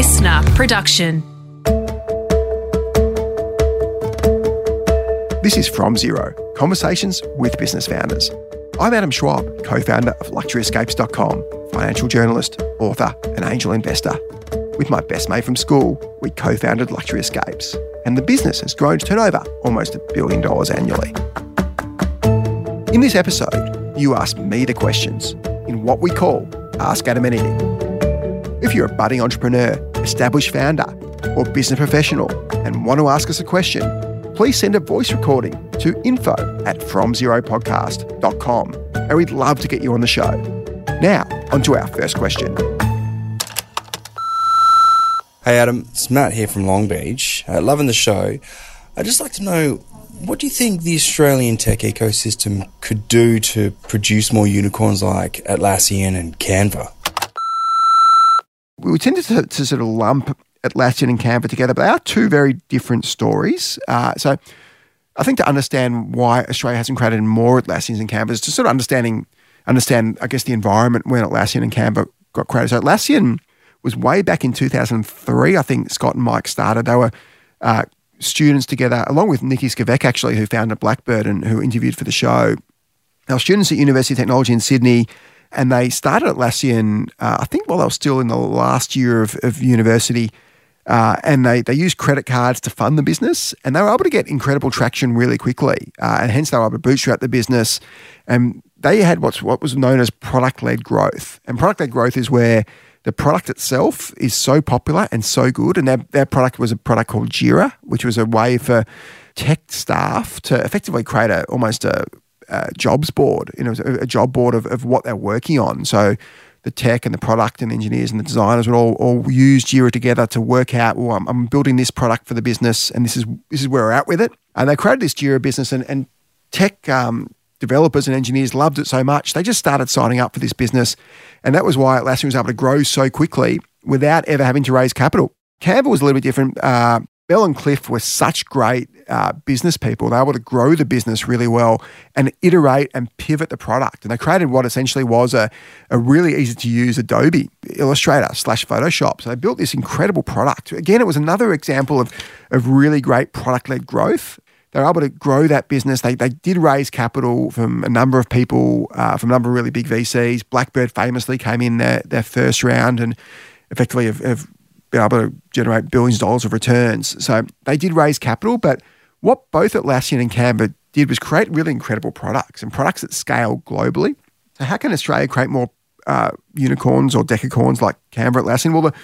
listener production. This is From Zero Conversations with Business Founders. I'm Adam Schwab, co founder of LuxuryEscapes.com, financial journalist, author, and angel investor. With my best mate from school, we co founded Luxury Escapes, and the business has grown to turnover almost a billion dollars annually. In this episode, you ask me the questions in what we call Ask Adam Anything. If you're a budding entrepreneur, established founder, or business professional and want to ask us a question, please send a voice recording to info at fromzeropodcast.com and we'd love to get you on the show. Now, on to our first question. Hey Adam, it's Matt here from Long Beach. Uh, loving the show. I'd just like to know what do you think the Australian tech ecosystem could do to produce more unicorns like Atlassian and Canva? We tend to, to sort of lump Atlassian and Canva together, but they are two very different stories. Uh, so I think to understand why Australia hasn't created more Atlassians and Canvas, to sort of understanding, understand, I guess, the environment when Atlassian and Canva got created. So Atlassian was way back in 2003. I think Scott and Mike started. They were uh, students together, along with Niki Scevak, actually, who founded Blackbird and who interviewed for the show. Were students at University of Technology in Sydney and they started Atlassian, uh, I think, while they were still in the last year of, of university. Uh, and they, they used credit cards to fund the business, and they were able to get incredible traction really quickly, uh, and hence they were able to bootstrap the business. And they had what's what was known as product led growth, and product led growth is where the product itself is so popular and so good, and their, their product was a product called Jira, which was a way for tech staff to effectively create a almost a, jobs board, you know, a, a job board of, of what they're working on. So the tech and the product and the engineers and the designers would all, all use Jira together to work out, well, I'm, I'm, building this product for the business and this is this is where we're at with it. And they created this Jira business and, and tech um, developers and engineers loved it so much, they just started signing up for this business. And that was why Atlassian was able to grow so quickly without ever having to raise capital. Canva was a little bit different. Uh, Mel and Cliff were such great uh, business people. They were able to grow the business really well and iterate and pivot the product. And they created what essentially was a, a really easy to use Adobe Illustrator slash Photoshop. So they built this incredible product. Again, it was another example of, of really great product led growth. They were able to grow that business. They, they did raise capital from a number of people, uh, from a number of really big VCs. Blackbird famously came in their, their first round and effectively have, have been able to generate billions of dollars of returns. So they did raise capital, but what both Atlassian and Canva did was create really incredible products and products that scale globally. So how can Australia create more uh, unicorns or decacorns like Canva Atlassian? Well, the,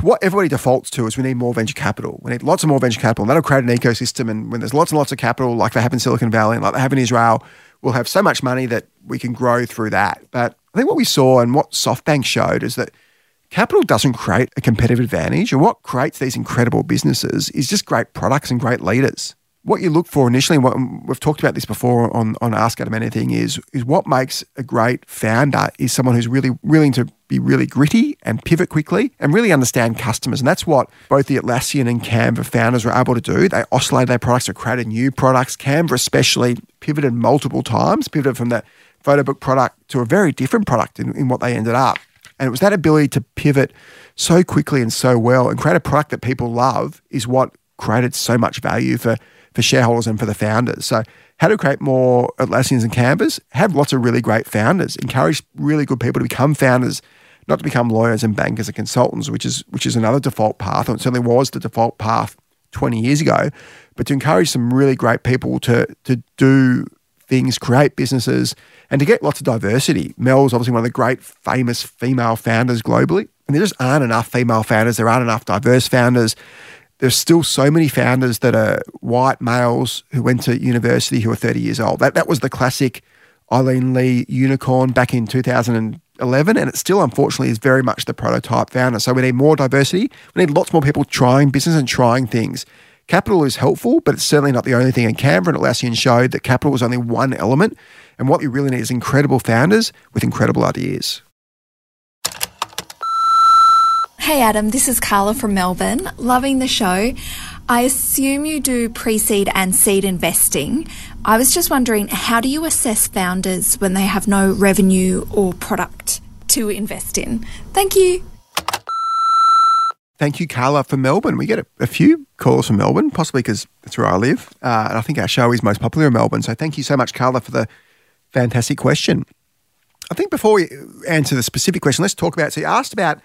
what everybody defaults to is we need more venture capital. We need lots of more venture capital, and that'll create an ecosystem. And when there's lots and lots of capital, like they have in Silicon Valley and like they have in Israel, we'll have so much money that we can grow through that. But I think what we saw and what SoftBank showed is that Capital doesn't create a competitive advantage, and what creates these incredible businesses is just great products and great leaders. What you look for initially, what we've talked about this before on, on Ask Adam Anything, is is what makes a great founder is someone who's really willing to be really gritty and pivot quickly and really understand customers. And that's what both the Atlassian and Canva founders were able to do. They oscillated their products or created new products. Canva especially pivoted multiple times, pivoted from that photo book product to a very different product in, in what they ended up. And it was that ability to pivot so quickly and so well and create a product that people love is what created so much value for, for shareholders and for the founders. So, how to create more Atlassians and Canvas? Have lots of really great founders. Encourage really good people to become founders, not to become lawyers and bankers and consultants, which is which is another default path, and it certainly was the default path 20 years ago. But to encourage some really great people to to do things, create businesses, and to get lots of diversity. Mel's obviously one of the great famous female founders globally. And there just aren't enough female founders. There aren't enough diverse founders. There's still so many founders that are white males who went to university who are 30 years old. That, that was the classic Aileen Lee unicorn back in 2011. And it still, unfortunately, is very much the prototype founder. So we need more diversity. We need lots more people trying business and trying things. Capital is helpful, but it's certainly not the only thing. And Canva and Atlassian showed that capital was only one element. And what we really need is incredible founders with incredible ideas. Hey Adam, this is Carla from Melbourne. Loving the show. I assume you do pre seed and seed investing. I was just wondering how do you assess founders when they have no revenue or product to invest in? Thank you. Thank you, Carla, from Melbourne. We get a, a few calls from Melbourne, possibly because that's where I live. Uh, and I think our show is most popular in Melbourne. So thank you so much, Carla, for the fantastic question. I think before we answer the specific question, let's talk about. So you asked about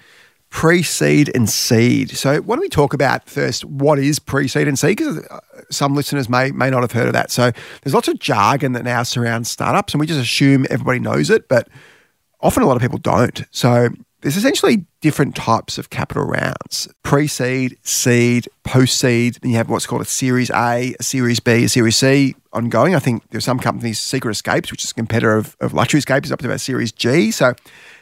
pre-seed and seed. So why don't we talk about first what is pre-seed and seed? Because uh, some listeners may may not have heard of that. So there's lots of jargon that now surrounds startups, and we just assume everybody knows it, but often a lot of people don't. So there's essentially different types of capital rounds pre seed, seed, post seed. Then you have what's called a Series A, a Series B, a Series C ongoing. I think there's some companies, Secret Escapes, which is a competitor of, of Luxury Escapes, is up to about Series G. So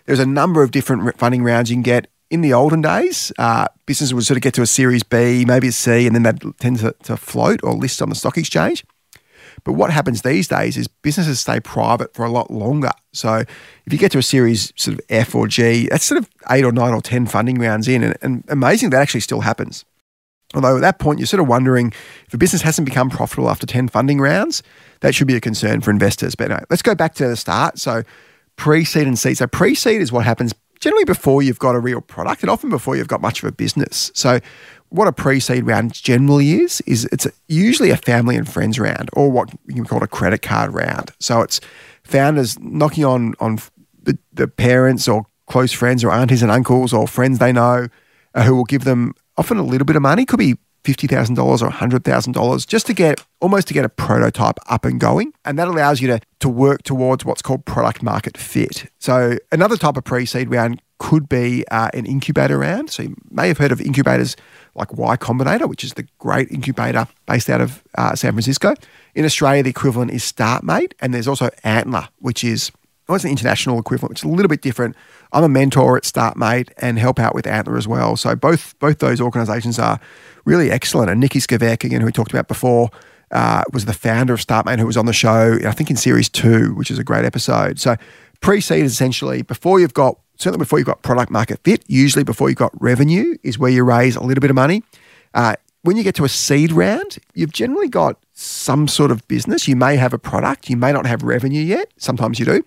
there's a number of different funding rounds you can get. In the olden days, uh, businesses would sort of get to a Series B, maybe a C, and then they'd tend to, to float or list on the stock exchange. But what happens these days is businesses stay private for a lot longer. So if you get to a series sort of F or G, that's sort of eight or nine or 10 funding rounds in. And, and amazing that actually still happens. Although at that point, you're sort of wondering if a business hasn't become profitable after 10 funding rounds, that should be a concern for investors. But let's go back to the start. So pre seed and seed. So pre seed is what happens generally before you've got a real product and often before you've got much of a business. So what a pre-seed round generally is is it's usually a family and friends round or what you can call a credit card round. So it's founders knocking on on the, the parents or close friends or aunties and uncles or friends they know uh, who will give them often a little bit of money. Could be fifty thousand dollars or hundred thousand dollars just to get almost to get a prototype up and going, and that allows you to to work towards what's called product market fit. So another type of pre-seed round could be uh, an incubator round. So you may have heard of incubators like Y Combinator, which is the great incubator based out of uh, San Francisco. In Australia, the equivalent is StartMate, and there's also Antler, which is well, it's an international equivalent, which is a little bit different. I'm a mentor at StartMate and help out with Antler as well. So both both those organisations are really excellent. And Niki Scevak, again, who we talked about before, uh, was the founder of StartMate, who was on the show, I think in series two, which is a great episode. So pre-seed is essentially before you've got certainly before you've got product market fit, usually before you've got revenue, is where you raise a little bit of money. Uh, when you get to a seed round, you've generally got some sort of business. You may have a product, you may not have revenue yet. Sometimes you do.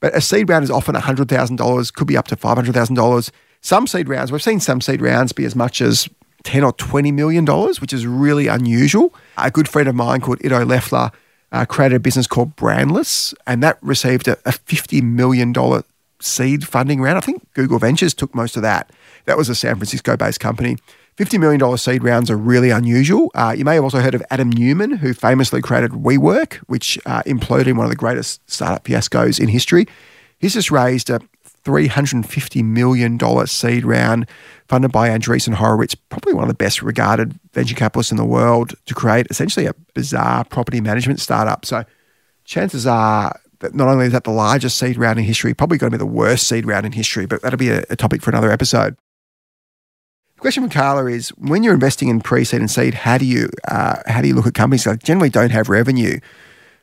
But a seed round is often $100,000, could be up to $500,000. Some seed rounds, we've seen some seed rounds be as much as 10 or 20 million dollars, which is really unusual. A good friend of mine called Ido Leffler uh, created a business called Brandless, and that received a, a $50 million seed funding round. I think Google Ventures took most of that. That was a San Francisco based company. $50 million seed rounds are really unusual. Uh, you may have also heard of Adam Neumann, who famously created WeWork, which uh, imploded in one of the greatest startup fiascos in history. He's just raised a $350 million seed round funded by Andreessen Horowitz, probably one of the best regarded venture capitalists in the world, to create essentially a bizarre property management startup. So chances are that not only is that the largest seed round in history, probably going to be the worst seed round in history, but that'll be a, a topic for another episode. The question from Carla is: When you're investing in pre-seed and seed, how do you uh, how do you look at companies that generally don't have revenue?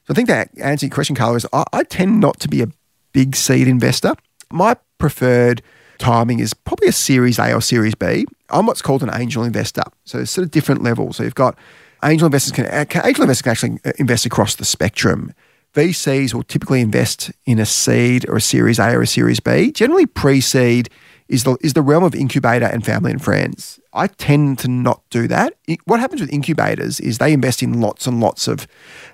So I think that answer your question, Carla, is I, I tend not to be a big seed investor. My preferred timing is probably a Series A or Series B. I'm what's called an angel investor. So it's sort of different levels. So you've got angel investors can angel investors can actually uh, invest across the spectrum. VCs will typically invest in a seed or a Series A or a Series B. Generally, pre-seed is the is the realm of incubator and family and friends. I tend to not do that. What happens with incubators is they invest in lots and lots of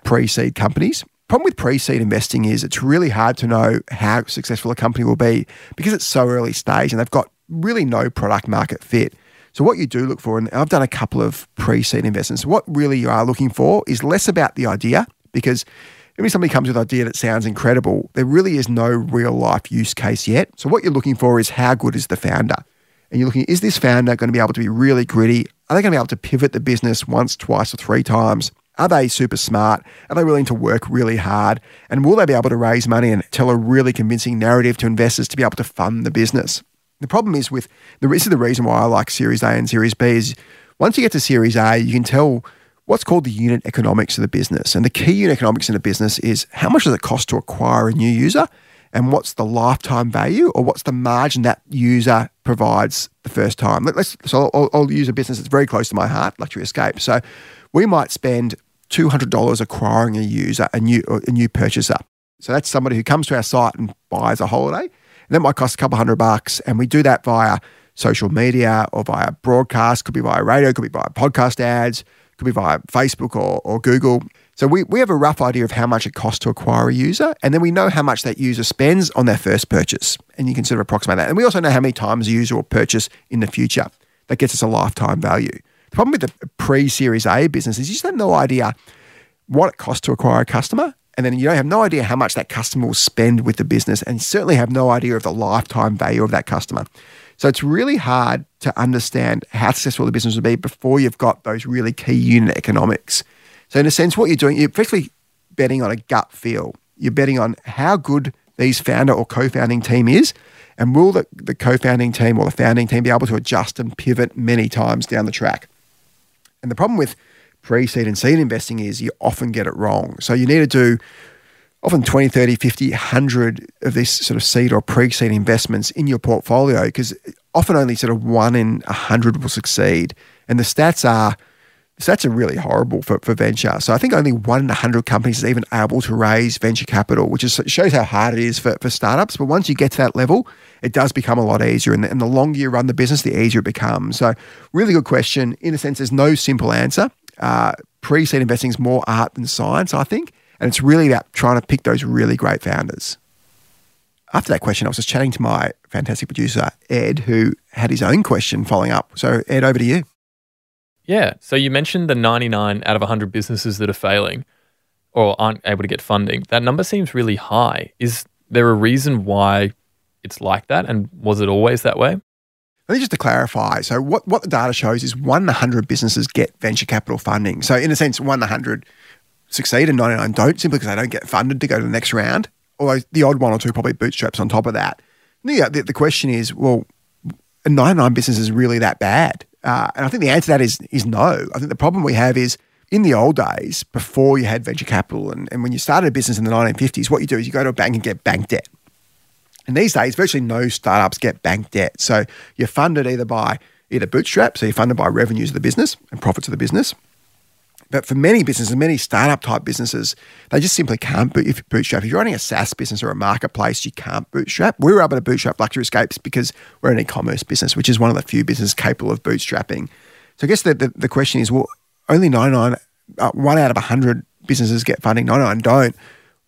pre-seed companies. Problem with pre-seed investing is it's really hard to know how successful a company will be because it's so early stage and they've got really no product market fit. So what you do look for, and I've done a couple of pre-seed investments. What really you are looking for is less about the idea because Maybe somebody comes with an idea that sounds incredible. There really is no real life use case yet. So what you're looking for is how good is the founder? And you're looking, is this founder going to be able to be really gritty? Are they going to be able to pivot the business once, twice, or three times? Are they super smart? Are they willing to work really hard? And will they be able to raise money and tell a really convincing narrative to investors to be able to fund the business? The problem is with the this is the reason why I like Series A and Series B is once you get to Series A, you can tell what's called the unit economics of the business. And the key unit economics in a business is how much does it cost to acquire a new user and what's the lifetime value or what's the margin that user provides the first time. Let's, so I'll, I'll use a business that's very close to my heart, Luxury Escape. So we might spend $200 acquiring a user, a new, a new purchaser. So that's somebody who comes to our site and buys a holiday. And that might cost a couple hundred bucks. And we do that via social media or via broadcast, could be via radio, could be via podcast ads, could be via Facebook or, or Google. So we, we have a rough idea of how much it costs to acquire a user, and then we know how much that user spends on their first purchase. And you can sort of approximate that. And we also know how many times a user will purchase in the future. That gets us a lifetime value. The problem with the pre Series A business is you just have no idea what it costs to acquire a customer. And then you don't have no idea how much that customer will spend with the business, and certainly have no idea of the lifetime value of that customer. So it's really hard to understand how successful the business will be before you've got those really key unit economics. So in a sense, what you're doing, you're effectively betting on a gut feel. You're betting on how good these founder or co-founding team is, and will the, the co-founding team or the founding team be able to adjust and pivot many times down the track? And the problem with pre-seed and seed investing is you often get it wrong. So you need to do often 20, 30, 50, 100 of these sort of seed or pre-seed investments in your portfolio because often only sort of one in 100 will succeed. And the stats are so that's a really horrible for, for venture. So I think only one in a hundred companies is even able to raise venture capital, which is, shows how hard it is for, for startups. But once you get to that level, it does become a lot easier. And the, and the longer you run the business, the easier it becomes. So really good question. In a sense, there's no simple answer. Uh, pre-seed investing is more art than science, I think. And it's really about trying to pick those really great founders. After that question, I was just chatting to my fantastic producer, Ed, who had his own question following up. So, Ed, over to you. Yeah. So you mentioned the 99 out of 100 businesses that are failing or aren't able to get funding. That number seems really high. Is there a reason why it's like that? And was it always that way? I think just to clarify, so what, what the data shows is one in 100 businesses get venture capital funding. So, in a sense, one in 100 succeed and 99 don't simply because they don't get funded to go to the next round. Although the odd one or two probably bootstraps on top of that. Yeah, the, the question is, well, a 99 business is really that bad? Uh, and I think the answer to that is is no. I think the problem we have is in the old days, before you had venture capital and, and when you started a business in the 1950s, what you do is you go to a bank and get bank debt. And these days, virtually no startups get bank debt. So you're funded either by either bootstrap, so you're funded by revenues of the business and profits of the business, but for many businesses, many startup type businesses, they just simply can't bootstrap. If you're running a SaaS business or a marketplace, you can't bootstrap. We were able to bootstrap Luxury Escapes because we're an e-commerce business, which is one of the few businesses capable of bootstrapping. So I guess the, the, the question is, well, only 99, uh, one out of 100 businesses get funding, 99 don't.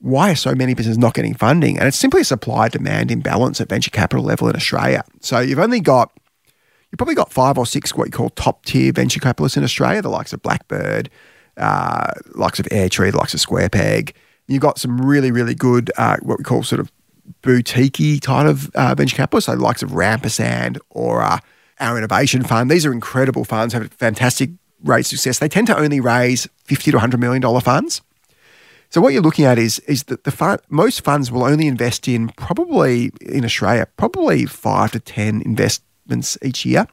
Why are so many businesses not getting funding? And it's simply a supply demand imbalance at venture capital level in Australia. So you've only got you've probably got five or six what you call top tier venture capitalists in Australia, the likes of Blackbird, uh, likes of Airtree, the likes of Square Peg. You've got some really, really good, uh, what we call sort of boutique type of uh, venture capitalists, so the likes of Rampersand or uh, our innovation fund. These are incredible funds, have fantastic rates of success. They tend to only raise 50 to 100 million dollar funds. So what you're looking at is is that the most funds will only invest in probably in Australia probably five to ten investments each year.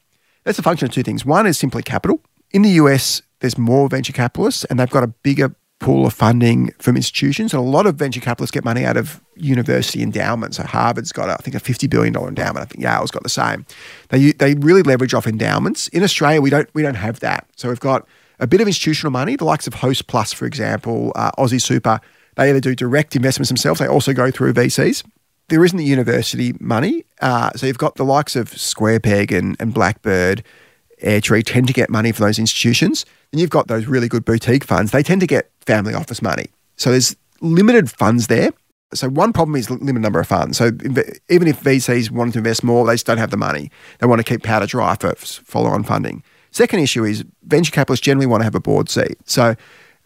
That's a function of two things. One is simply capital. In the US, there's more venture capitalists and they've got a bigger pool of funding from institutions. And a lot of venture capitalists get money out of university endowments. So Harvard's got, I think, a $50 billion endowment. I think Yale's got the same. They, they really leverage off endowments. In Australia, we don't, we don't have that. So we've got a bit of institutional money, the likes of Host Plus, for example, uh, Aussie Super. They either do direct investments themselves, they also go through VCs. There isn't the university money. Uh, so you've got the likes of SquarePeg and, and Blackbird, Airtree tend to get money from those institutions. And you've got those really good boutique funds, they tend to get family office money. So there's limited funds there. So one problem is limited number of funds. So even if VCs want to invest more, they just don't have the money. They want to keep powder dry for follow-on funding. Second issue is venture capitalists generally want to have a board seat. So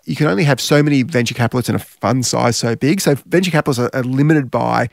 you can only have so many venture capitalists in a fund size so big. So venture capitalists are, are limited by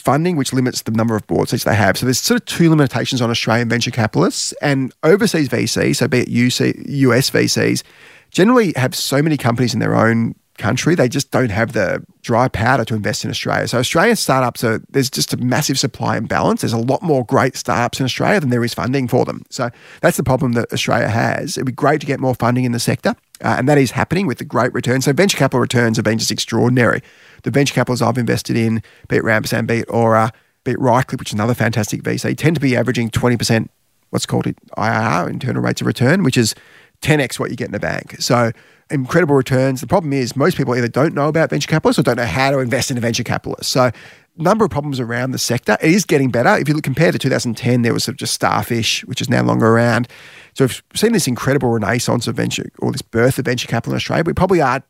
funding, which limits the number of board seats they have. So there's sort of two limitations on Australian venture capitalists and overseas VCs, so be it UC, US VCs, generally have so many companies in their own country, they just don't have the dry powder to invest in Australia. So Australian startups are there's just a massive supply imbalance. There's a lot more great startups in Australia than there is funding for them. So that's the problem that Australia has. It'd be great to get more funding in the sector, uh, and that is happening with the great returns. So venture capital returns have been just extraordinary the venture capitals I've invested in, be it Rampersand, be it Aura, be it Rycliffe, which is another fantastic VC, tend to be averaging 20% what's called IRR, internal rates of return, which is 10x what you get in a bank. So incredible returns. The problem is most people either don't know about venture capitalists or don't know how to invest in a venture capitalist. So number of problems around the sector. It is getting better. If you look compared to 2010, there was sort of just starfish, which is now longer around. So we've seen this incredible renaissance of venture or this birth of venture capital in Australia. We probably are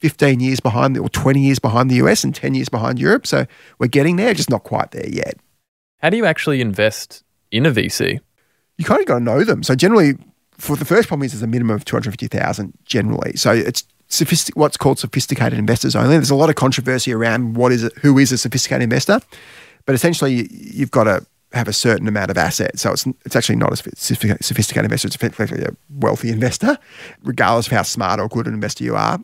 15 years behind or 20 years behind the US and 10 years behind Europe. So we're getting there, just not quite there yet. How do you actually invest in a VC? You kind of got to know them. So generally, for the first problem is there's a minimum of 250,000 generally. So it's sophistic, what's called sophisticated investors only. There's a lot of controversy around what is it, who is a sophisticated investor, but essentially you've got to have a certain amount of assets. So it's it's actually not a sophisticated investor. It's effectively a wealthy investor, regardless of how smart or good an investor you are.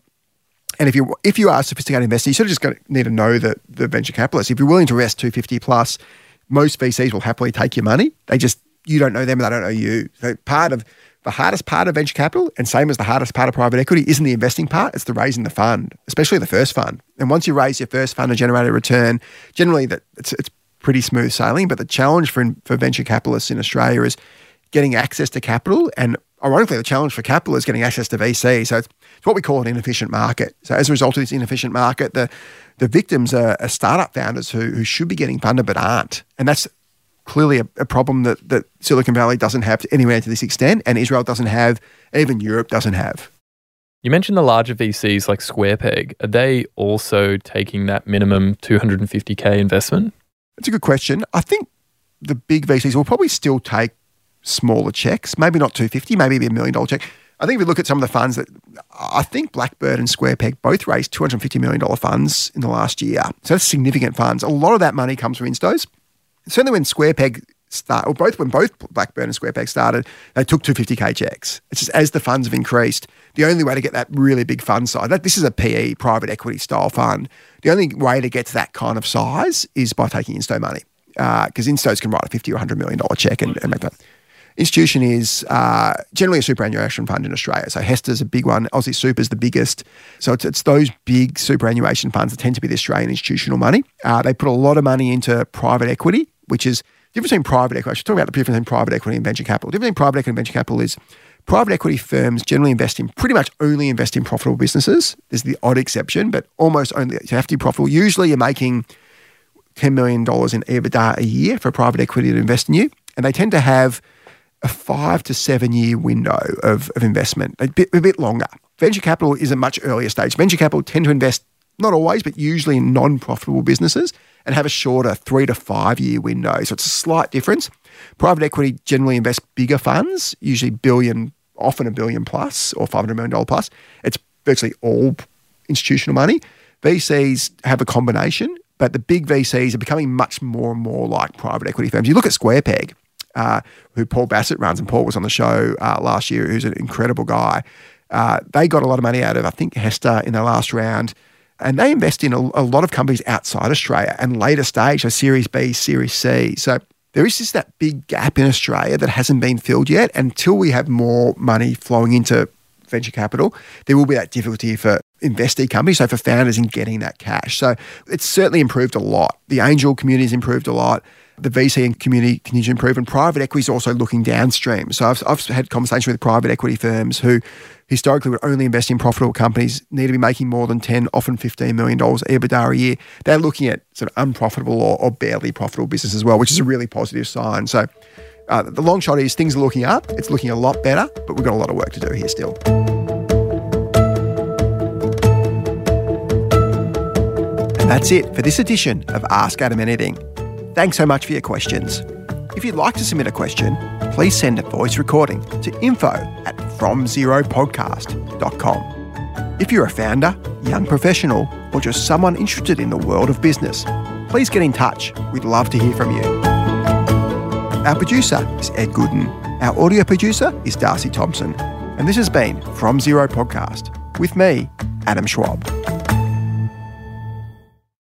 And if you if you are a sophisticated investor, you sort of just to need to know the the venture capitalists. If you're willing to invest 250 plus, most VCs will happily take your money. They just you don't know them and they don't know you. So part of the hardest part of venture capital, and same as the hardest part of private equity, isn't the investing part, it's the raising the fund, especially the first fund. And once you raise your first fund and generate a return, generally that it's, it's pretty smooth sailing. But the challenge for, for venture capitalists in Australia is getting access to capital. And ironically, the challenge for capital is getting access to VC. So it's, it's what we call an inefficient market. So as a result of this inefficient market, the the victims are, are startup founders who, who should be getting funded but aren't. And that's clearly a, a, problem that, that Silicon Valley doesn't have anywhere to this extent, and Israel doesn't have, even Europe doesn't have. You mentioned the larger VCs like SquarePeg. Are they also taking that minimum 250k investment? That's a good question. I think the big VCs will probably still take smaller checks, maybe not 250, maybe a million dollar check. I think if we look at some of the funds that I think Blackbird and Square Peg both raised $250 million funds in the last year. So that's significant funds. A lot of that money comes from instos certainly when SquarePeg start, or both when both Blackbird and Square Peg started, they took 250k checks. It's just as the funds have increased, the only way to get that really big fund size, that, this is a PE, private equity style fund, the only way to get to that kind of size is by taking insto money. Because uh, instos can write a 50 or 100 million dollar check and, and make that. Institution is uh, generally a superannuation fund in Australia. So HESTA's a big one. Aussie Super's the biggest. So it's, it's those big superannuation funds that tend to be the Australian institutional money. Uh, they put a lot of money into private equity which is the difference between private equity. I should talk about the difference between private equity and venture capital. The difference between private equity and venture capital is private equity firms generally invest in pretty much only invest in profitable businesses. There's the odd exception, but almost only you have to be profitable. Usually you're making $10 million in EBITDA a year for private equity to invest in you. And they tend to have a five to seven year window of, of investment, a bit, a bit longer. Venture capital is a much earlier stage. Venture capital tend to invest, not always, but usually in non profitable businesses and have a shorter three to five year window. So it's a slight difference. Private equity generally invests bigger funds, usually billion, often a billion plus or $500 million plus. It's virtually all institutional money. VCs have a combination, but the big VCs are becoming much more and more like private equity firms. You look at SquarePeg, uh, who Paul Bassett runs, and Paul was on the show uh, last year, who's an incredible guy. Uh, they got a lot of money out of, I think, HESTA in their last round. And they invest in a, a lot of companies outside Australia and later stage, so Series B, Series C. So there is just that big gap in Australia that hasn't been filled yet. Until we have more money flowing into venture capital, there will be that difficulty for investee companies, so for founders in getting that cash. So it's certainly improved a lot. The angel community has improved a lot the VC community continues to improve, and private equity is also looking downstream. So I've, I've had conversations with private equity firms who historically would only invest in profitable companies, need to be making more than 10, often $15 million EBITDA a year. They're looking at sort of unprofitable or, or barely profitable business as well, which is a really positive sign. So uh, the long shot is things are looking up. It's looking a lot better, but we've got a lot of work to do here still. And that's it for this edition of Ask Adam Anything. Thanks so much for your questions. If you'd like to submit a question, please send a voice recording to info at fromzeropodcast.com. If you're a founder, young professional, or just someone interested in the world of business, please get in touch. We'd love to hear from you. Our producer is Ed Gooden. Our audio producer is Darcy Thompson. And this has been From Zero Podcast with me, Adam Schwab.